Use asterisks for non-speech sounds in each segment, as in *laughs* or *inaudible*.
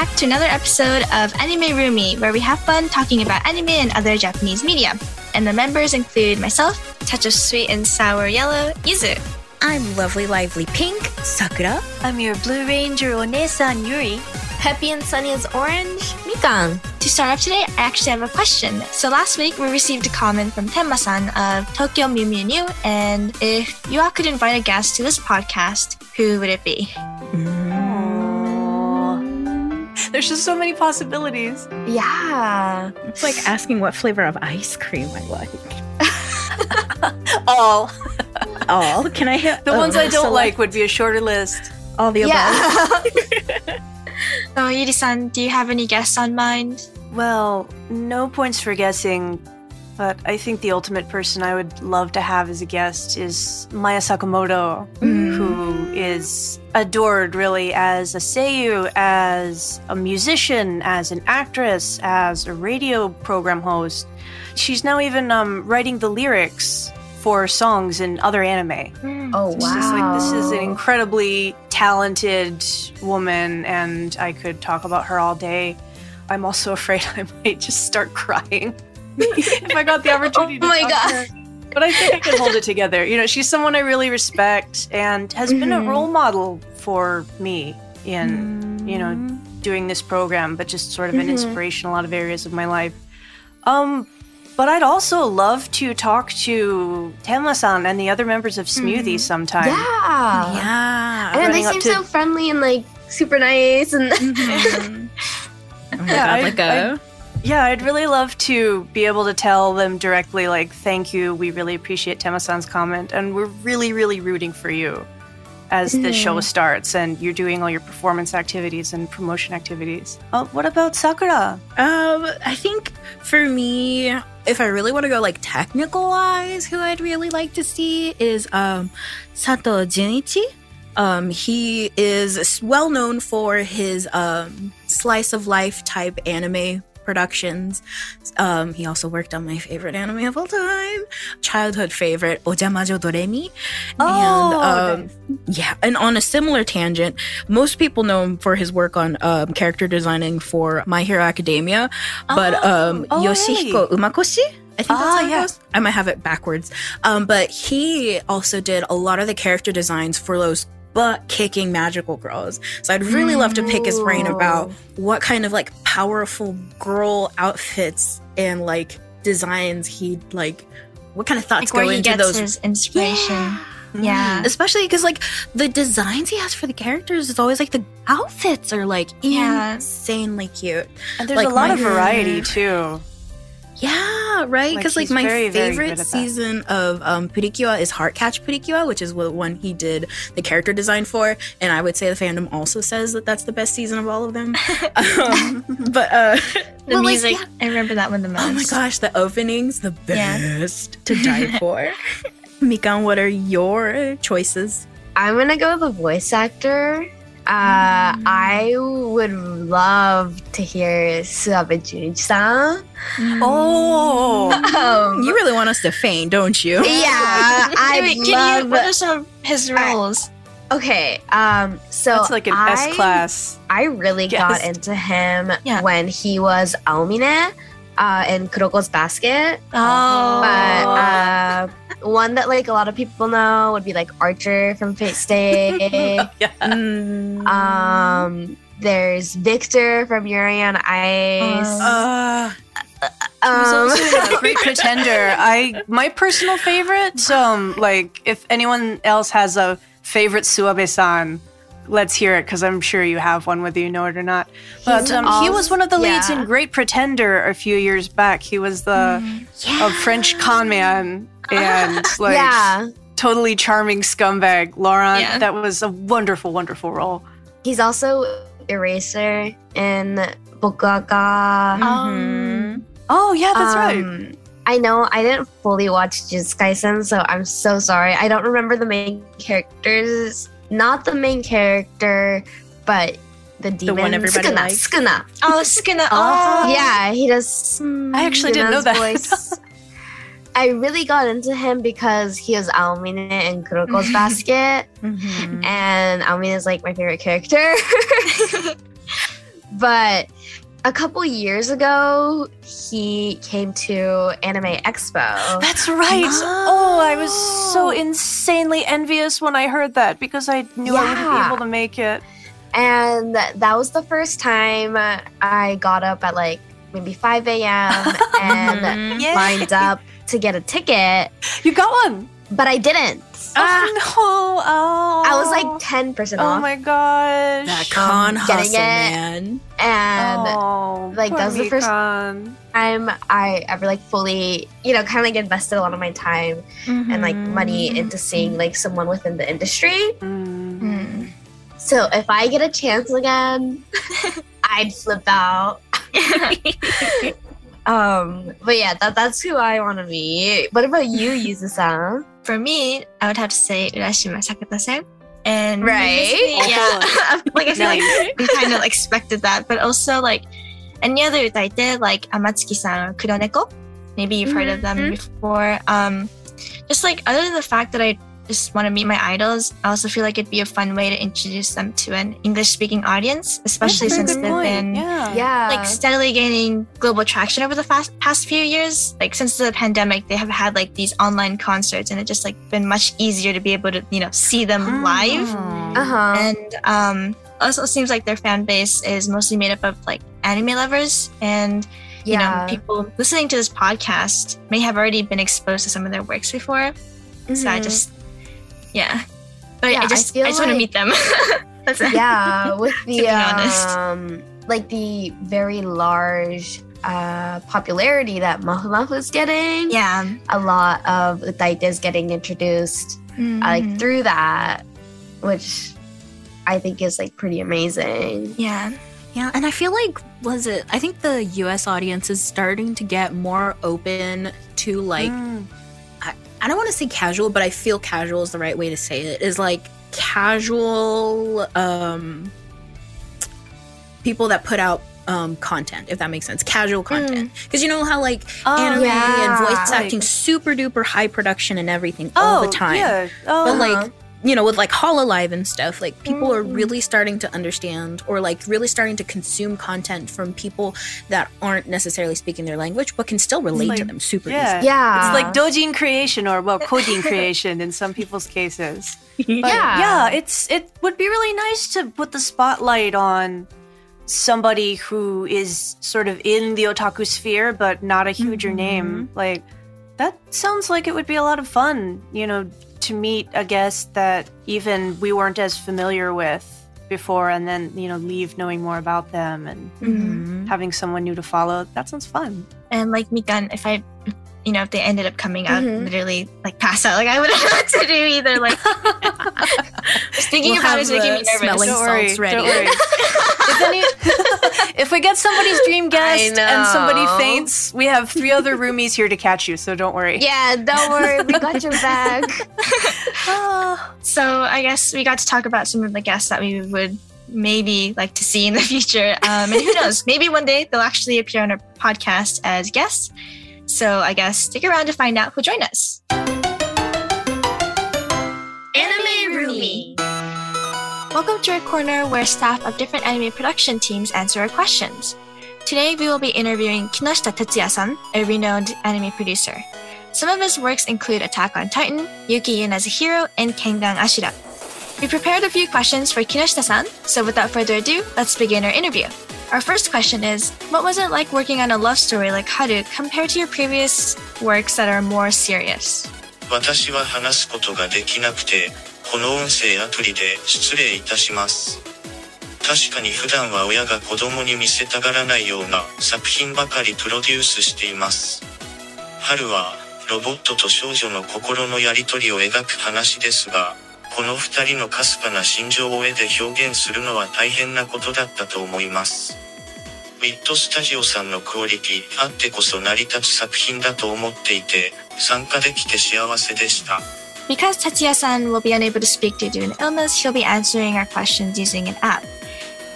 back to another episode of Anime Roomy, where we have fun talking about anime and other Japanese media. And the members include myself, touch of sweet and sour yellow, Yuzu. I'm lovely, lively pink, Sakura. I'm your Blue Ranger Onesan Yuri. Happy and sunny as orange. Mikan. To start off today, I actually have a question. So last week we received a comment from Tenma-san of Tokyo Mew Mew New, and if you all could invite a guest to this podcast, who would it be? Mm. There's just so many possibilities. Yeah. It's like asking what flavor of ice cream I like. *laughs* All. All. Can I hit The ones I don't like would be a shorter list. All the above. Yeah. so *laughs* *laughs* oh, Yuri-san, do you have any guests on mind? Well, no points for guessing, but I think the ultimate person I would love to have as a guest is Maya Sakamoto, who is adored really as a seiyu, as a musician, as an actress, as a radio program host. She's now even um, writing the lyrics for songs in other anime. Oh, It's just like this is an incredibly talented woman, and I could talk about her all day. I'm also *laughs* afraid I might just start crying if I got the opportunity. *laughs* Oh to my talk God. But I think I can hold it together. You know, she's someone I really respect and has been a Mhm. role model for me in, you know, doing this program, but just sort of an Mhm. inspiration in a lot of areas of my life. Um, but I'd also love to talk to Tenma-san and the other members of Smoothie sometime. Yeah. Yeah. I know they seem to- so friendly and like super nice and *laughs* oh my Yeah, god, I- like a Yeah, I'd really love to be able to tell them directly, like, thank you, we really appreciate Tenma-san's comment, and we're really, really rooting for you as the show starts and you're doing all your performance activities and promotion activities. Oh, what about Sakura? Um, I think for me, if I really want to go like technical wise, who I'd really like to see is um Sato Junichi. Um, he is well known for his um slice of life type anime productions. Um, he also worked on my favorite anime of all time, childhood favorite Ojamajo Doremi. Oh, and um, yeah, and on a similar tangent, most people know him for his work on um, character designing for My Hero Academia, but um, oh, Yoshihiko Umakoshi. I think that's Ah, yeah. I might have it backwards. Um, but he also did a lot of the character designs for those butt kicking magical girls. So I'd really love to pick his brain about what kind of like powerful girl outfits and like designs he'd like what kind of thoughts Like go into those his inspiration. Mm. Yeah. especially because like the designs he has for the characters is always like the outfits are like Yeah. insanely cute And there's like a lot my- of variety, too. Yeah right because like, he's my very, very favorite good at that. season of um Precure is Heartcatch Precure which is the one he did the character design for and i would say the fandom also says that that's the best season of all of them *laughs* um, *laughs* but uh *laughs* The but, like, music, yeah. I remember that one the most. oh my gosh the openings the Yeah. best to die for mikan what are your choices I'm gonna go with a voice actor. Uh, I would love to hear Suwabe Junichi-san. Oh, Um, You really want us to faint, don't you? yeah, *laughs* I Wait, can you, what love. are some his roles? Okay, um, so that's like an I, S class. I really got into him Yeah. when he was Aomine uh, in Kuroko's Basket. Oh. But uh, one that like a lot of people know would be like Archer from Fate Stay. *laughs* Yeah. Mm. um, there's Victor from Yuri on Ice. Uh, um, also a great *laughs* pretender. I my personal favorite. Um, like if anyone else has a favorite Suwabe-san, let's hear it because I'm sure you have one, whether you know it or not. But He's um, he was one of the leads yeah. in Great Pretender a few years back. He was the a French con man and *laughs* like yeah, totally charming scumbag. Laurent. Yeah. That was a wonderful, wonderful role. he's also Eraser in Bokuga. Mhm. Oh yeah, that's right. Um, I know I didn't fully watch Jujutsu Kaisen, so I'm so sorry. I don't remember the main characters. Not the main character, but the demon one everybody Sukuna, likes? Sukuna. Oh, Sukuna. Uh-huh. *laughs* Oh, Yeah, he does. I actually didn't know that. voice. *laughs* I really got into him because he was Aomine in Kuroko's *laughs* Basket, Mhm. and Aomine is like my favorite character. *laughs* but a couple years ago, he came to Anime Expo. That's right. Oh, I was so insanely envious when I heard that because I knew I wouldn't be able to make it. And that was the first time I got up at like maybe 5 a.m. *laughs* and Mhm. Lined up to get a ticket, You got one. but I didn't. Oh no! Oh, I was like 10% oh off. Oh my gosh. That con Um, hustle, it. man. and oh, like, that was the first- Mikan. time I ever like fully, you know, kind of like invested a lot of my time and like money into seeing like someone within the industry. Mm. Hmm. So if I get a chance again, *laughs* I'd flip out. *laughs* um, but yeah, that that's who I want to be. What about you, Yuzu-san? *laughs* For me, I would have to say Urashima Sakata-sen. And Right? yeah, *laughs* like I feel Nice. like we kind of expected that, but also like any other utaite like Amatsuki-san or Kuroneko. Maybe you've heard of them Mhm. before. Um, just like other than the fact that I just want to meet my idols, I also feel like it'd be a fun way to introduce them to an English-speaking audience, especially since they've point. been yeah. Yeah, like steadily gaining global traction over the fast, past few years. Like since the pandemic, they have had like these online concerts, and it's just like been much easier to be able to you know see them live. uh huh. And um, also seems like their fan base is mostly made up of like anime lovers, and you know people listening to this podcast may have already been exposed to some of their works before. So I Mhm. just yeah, but Yeah, I I just I, feel just want to meet them. *laughs* Yeah *laughs* with the um like the very large uh popularity that Mafu is getting Yeah. a lot of Utaite is getting introduced uh, Mhm. like through that which I think is like pretty amazing yeah. Yeah, and I feel like was it? I think the U.S. audience is starting to get more open to like Mm. I don't want to say casual, but I feel casual is the right way to say it. Is like casual um people that put out um content, if that makes sense. Casual content. Because you know how like Oh, anime yeah. and voice Like- acting super duper high production and everything all the Oh, time. Yeah. Oh, But Uh-huh. like you know, with like Hololive and stuff, like people are Mhm. really starting to understand or like really starting to consume content from people that aren't necessarily speaking their language but can still relate to them super yeah. easily. yeah It's like dojin creation or well, kojin creation in some people's cases. *laughs* But Yeah. yeah, it's it would be really nice to put the spotlight on somebody who is sort of in the otaku sphere but not a huger Mhm. name. Like that sounds like it would be a lot of fun, you know, to meet a guest that even we weren't as familiar with before and then, you know, leave knowing more about them and Mhm. having someone new to follow. That sounds fun. And like Mikan, if I, you know, if they ended up coming out, Mhm. literally like pass out, like I wouldn't *laughs* know what to do either. Like *laughs* just thinking We'll about have it is making me nervous. smelling Don't worry, salts ready. don't worry. *laughs* if, any, if we get somebody's dream guest and somebody faints, we have three other roomies here to catch you, so don't worry. yeah don't worry we got your back So I guess we got to talk about some of the guests that we would maybe like to see in the future. Um, and who knows, maybe one day they'll actually appear on our podcast as guests. So I guess stick around to find out who joined us. Anime Roomy. Welcome to our corner where staff of different anime production teams answer our questions. Today we will be interviewing Kinoshita Tetsuya-san, a renowned anime producer. Some of his works include Attack on Titan, Yuki Yuna is a Hero, and Kengan Ashura. We prepared a few questions for Kinoshita-san, so without further ado, let's begin our interview. Our first question is, what was it like working on a love story like Haru compared to your previous works that are more serious? 私は話すことができなくて、この音声アプリで失礼いたします。確かに普段は親が子供に見せたがらないような作品ばかりプロデュースしています。春はロボットと少女の心のやりとりを描く話ですが、この二人のかすかな心情を絵で表現するのは大変なことだったと思います。ウィットスタジオさんのクオリティあってこそ成り立つ作品だと思っていて、参加できて幸せでした。Because Tetsuya-san will be unable to speak due to an illness, he'll be answering our questions using an app.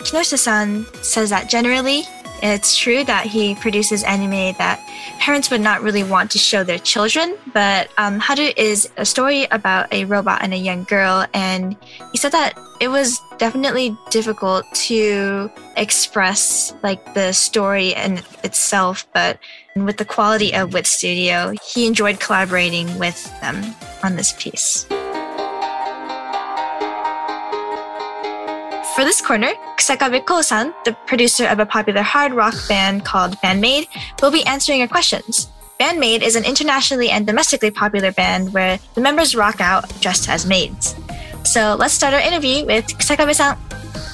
Kinoshita-san says that generally it's true that he produces anime that parents would not really want to show their children, but um, Haru is a story about a robot and a young girl, and he said that it was definitely difficult to express like the story in itself, but with the quality of Wit Studio, he enjoyed collaborating with them on this piece. For this corner, Kusakabe Kou-san, the producer of a popular hard rock band called Band-Maid, will be answering your questions. Band-Maid is an internationally and domestically popular band where the members rock out dressed as maids. So let's start our interview with Kusakabe-san.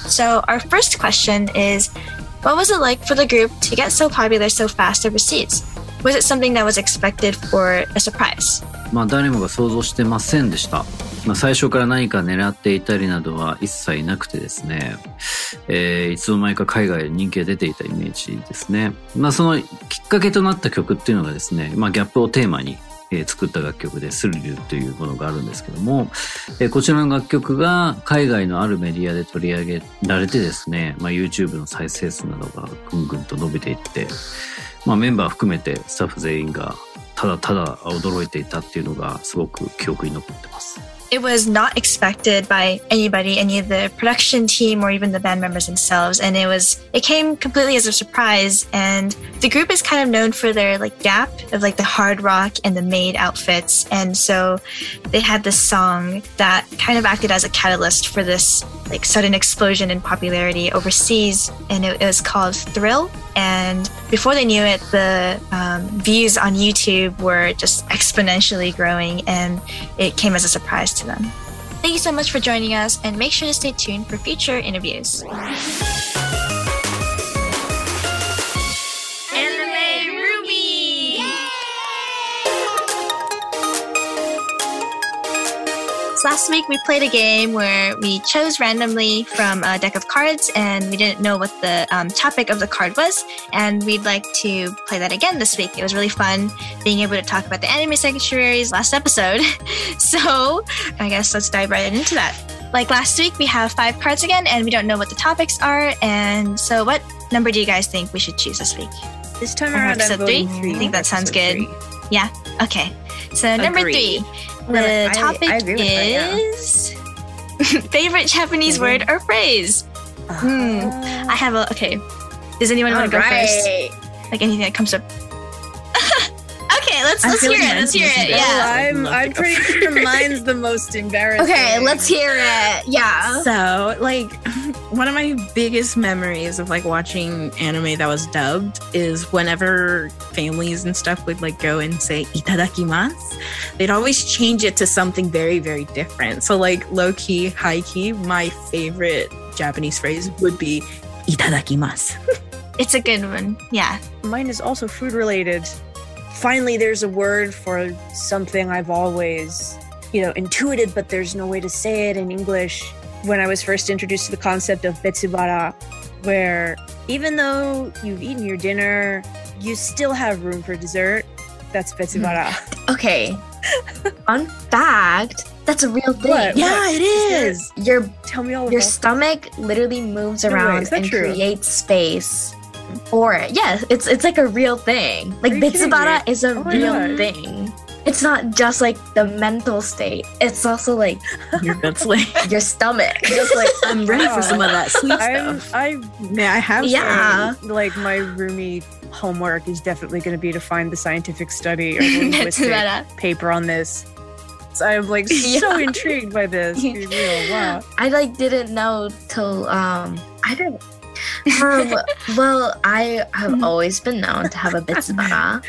So our first question is, what was it like for the group to get so popular so fast overseas? Was it something that was expected for a surprise? まあ誰もが想像してませんでした。まあ最初から何か狙っていたりなどは一切なくてですね、えーいつの間にか海外で人気が出ていたイメージですね。まあそのきっかけとなった曲っていうのがですね、まあギャップをテーマにえー作った楽曲でスリルというものがあるんですけども、えーこちらの楽曲が海外のあるメディアで取り上げられてですね、まあ YouTube の再生数などがぐんぐんと伸びていって、まあメンバー含めてスタッフ全員がただただ驚いていたっていうのがすごく記憶に残ってます。 It was not expected by anybody, any of the production team or even the band members themselves, and it was it came completely as a surprise. And the group is kind of known for their like gap of like the hard rock and the maid outfits, and so they had this song that kind of acted as a catalyst for this like sudden explosion in popularity overseas, and it, it was called Thrill. And before they knew it, the um, views on YouTube were just exponentially growing, and it came as a surprise to them. Thank you so much for joining us, and make sure to stay tuned for future interviews. So last week we played a game where we chose randomly from a deck of cards and we didn't know what the um, topic of the card was. And we'd like to play that again this week. It was really fun being able to talk about the anime sanctuaries last episode. *laughs* so I guess let's dive right into that. Like last week, we have five cards again and we don't know what the topics are. And so, what number do you guys think we should choose this week? This time Or around, I'm voting three? three. I think that sounds good. three. Yeah. Okay. So number three, the I- topic I agree with that, yeah. is *laughs* favorite Japanese Mhm. word or phrase. Hmm. I have a okay. Does anyone want to go first? Like anything that comes up. Okay, let's let's hear like it. Let's hear it. the Yeah. I'm, I'm pretty sure mine's the most embarrassing. Okay, let's hear it. Yeah. So, like, one of my biggest memories of like watching anime that was dubbed is whenever families and stuff would like go and say "itadakimasu," they'd always change it to something very, very different. So, like, low key, high key, my favorite Japanese phrase would be "itadakimasu." It's a good one. Yeah. Mine is also food related. Finally, there's a word for something I've always, you know, intuited, but there's no way to say it in English. When I was first introduced to the concept of betsubara, where even though you've eaten your dinner, you still have room for dessert. That's betsubara. Hmm. Okay. *laughs* Fun fact. That's a real thing. What? yeah, it Is. Your Tell me all your stomach literally moves No way, around is and true? creates space for it. Yeah, it's it's like a real thing. Like Are you kidding bitsubara is a Oh real God. thing. It's not just like the mental state. It's also like *laughs* Your guts like *laughs* your stomach. *laughs* just like I'm ready for some of that sweet I'm, stuff. I Yeah, I have. Yeah. um, like my roomie homework is definitely going to be to find the scientific study or linguistic paper on this. So I'm like so Yeah. intrigued by this. Real. Wow. I like didn't know till um I don't um well I have Mm-hmm. always been known to have a bitsubara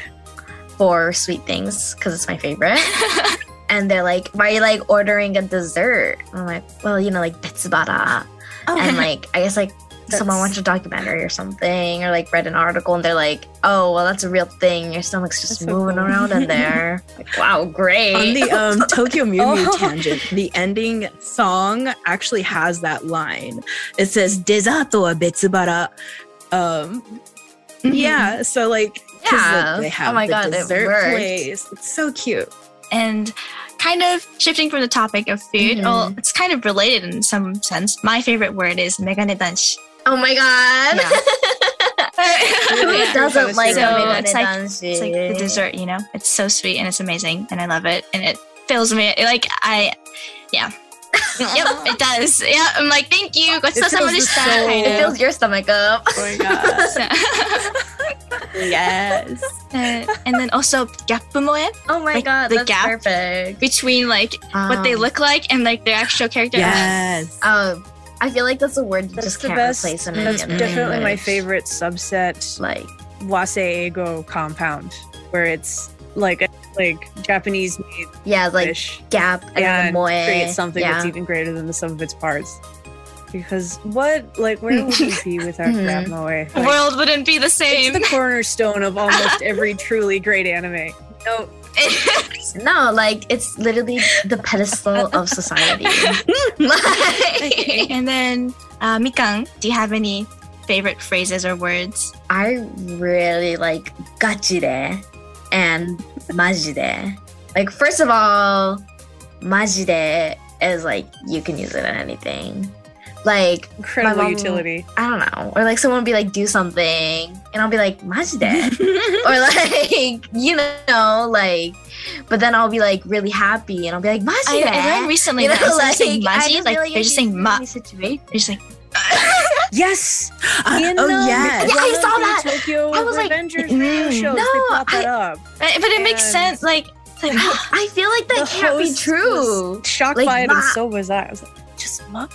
for sweet things because it's my favorite. *laughs* and they're like, why are you like ordering a dessert? I'm like, well, you know, like bitsubara. And like, I guess like someone That's- watched a documentary or something, or like read an article, and they're like, oh, well, that's a real thing. Your stomach's just That's so moving cool. around in there. *laughs* like, wow, great. on the um *laughs* Tokyo Mew Mew Oh. tangent, the ending song actually has that line. It says "Desato wa betsubara." Um, yeah, so like, Yeah. they Oh my the God, it dessert worked. place. It's so cute. And kind of shifting from the topic of food, Mhm. well, it's kind of related in some sense. My favorite word is megane danshi. Oh my god. *laughs* Who doesn't like So, it's like- It's like the dessert, you know. It's so sweet and it's amazing, and I love it, and it fills me. Like I, yeah, *laughs* yep, it does. Yeah, I'm like, thank you. What's It fills the summer soul. kind It fills your stomach up. Oh my god. *laughs* Yes. Uh, and then also gap moe Oh my Like, god, the that's gap perfect. between like what they Um, look like and like their actual character. Yes. Um, I feel like that's a word you That's just the can't best. replace in That's in definitely my favorite subset Like, wase ego compound, where it's like a, like Japanese made yeah, like fish gap and, and moe. create something yeah. that's even greater than the sum of its parts. Because what, like, where would we be without *laughs* Mhm. Gap Moe? Like, The world wouldn't be the same. it's the *laughs* cornerstone of almost every truly great anime. No, No, like it's literally the pedestal of society. *laughs* like, and then uh, Mikan, do you have any favorite phrases or words? I really like gachide and majide. Like first of all, majide is like you can use it in anything. Like incredible mom- utility. I don't know, or like someone will be like do something, and I'll be like majide, *laughs* or like you know like, but then I'll be like really happy, and I'll be like I, majide. I learned recently You that know, instead of saying I maji, just like they're just saying ma. situation. They're just like *laughs* Yes. Uh, In oh the yes. Yeah, I saw that. of the Tokyo I was like, Revengers radio mm, shows. no, they that I- up. but but it makes And- sense. Like, like *gasps* I feel like that can't be true. Shocked Like, by it, and so was I. I was like, just ma.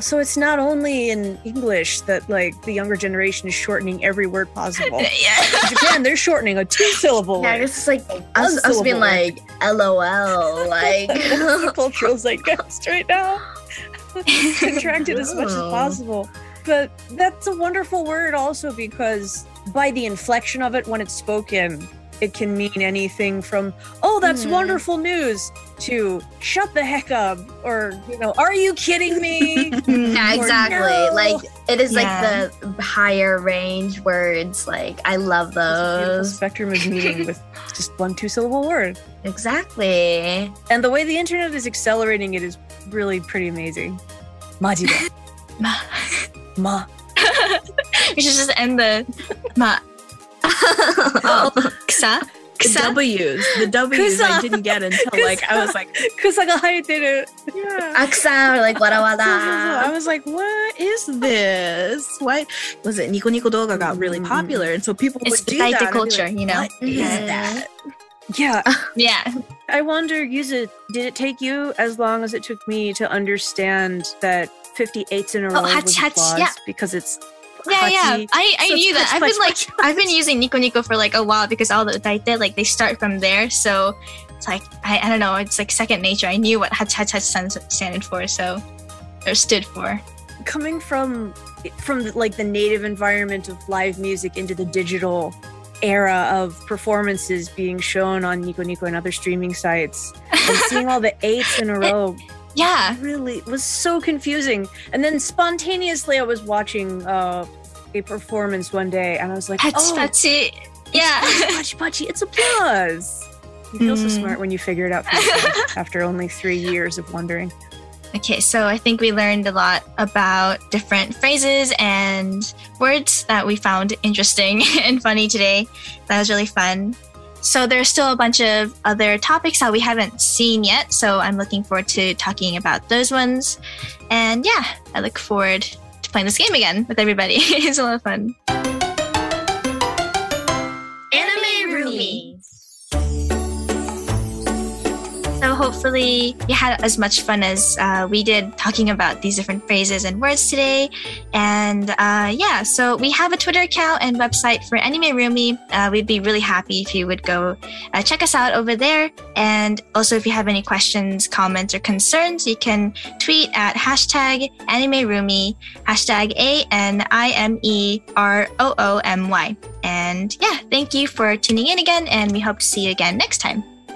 So it's not only in English that like the younger generation is shortening every word possible. *laughs* yeah. In Japan, they're shortening a two-syllable Yeah, word. it's like us, us being syllable like LOL, *laughs* like the cultural *laughs* zeitgeist right now. Contracted as much as possible. But that's a wonderful word also because by the inflection of it when it's spoken, it can mean anything from, oh, that's Mhm. wonderful news, to shut the heck up, or, you know, are you kidding me? *laughs* yeah, exactly. no. Like it is Yeah. like the higher range words. Like I love There's a those. spectrum of meaning *laughs* with just one two syllable word. Exactly. And the way the internet is accelerating it is really pretty amazing. Majida. *laughs* Ma. Ma. we should just end the ma. Oh, The W's. The W's I didn't get until like I was like haeteru. Yeah. Aksa or like wada I was like, what is this? Why was it Nico Nico Doga got really popular and so people It's would do that. and culture, like, you know? What is Mhm. that? Yeah, Yeah. *laughs* I wonder, Yuzu, did it take you as long as it took me to understand that 58s in a row Oh, was hach, hach, applause yeah. because it's Yeah, yeah. I, I So it's knew that. punch, I've been punch, like I've been using Nico Nico for like a while because all the utaite like they start from there. So it's like I, I don't know, it's like second nature. I knew what hach hach hach stands standed for, so or stood for. coming from from like the native environment of live music into the digital era of performances being shown on Nico Nico and other streaming sites and seeing all the eights in a *laughs* row Yeah. really was so confusing. And then spontaneously I was watching uh, a performance one day and I was like, oh, hachi. Yeah. Pachi Pachi, it's applause. You feel so Mm. smart when you figure it out *laughs* after only three years of wondering. Okay, so I think we learned a lot about different phrases and words that we found interesting *laughs* and funny today. That was really fun. So there's still a bunch of other topics that we haven't seen yet, so I'm looking forward to talking about those ones. And yeah, I look forward to playing this game again with everybody. *laughs* it's a lot of fun. Anime Roomy. So hopefully you had as much fun as uh, we did talking about these different phrases and words today. And uh, yeah, so we have a Twitter account and website for Anime Roomy. Uh, we'd be really happy if you would go uh, check us out over there. And also, if you have any questions, comments, or concerns, you can tweet at hashtag Anime Roomy, hashtag A N I M E R O O M Y. And yeah, thank you for tuning in again, and we hope to see you again next time.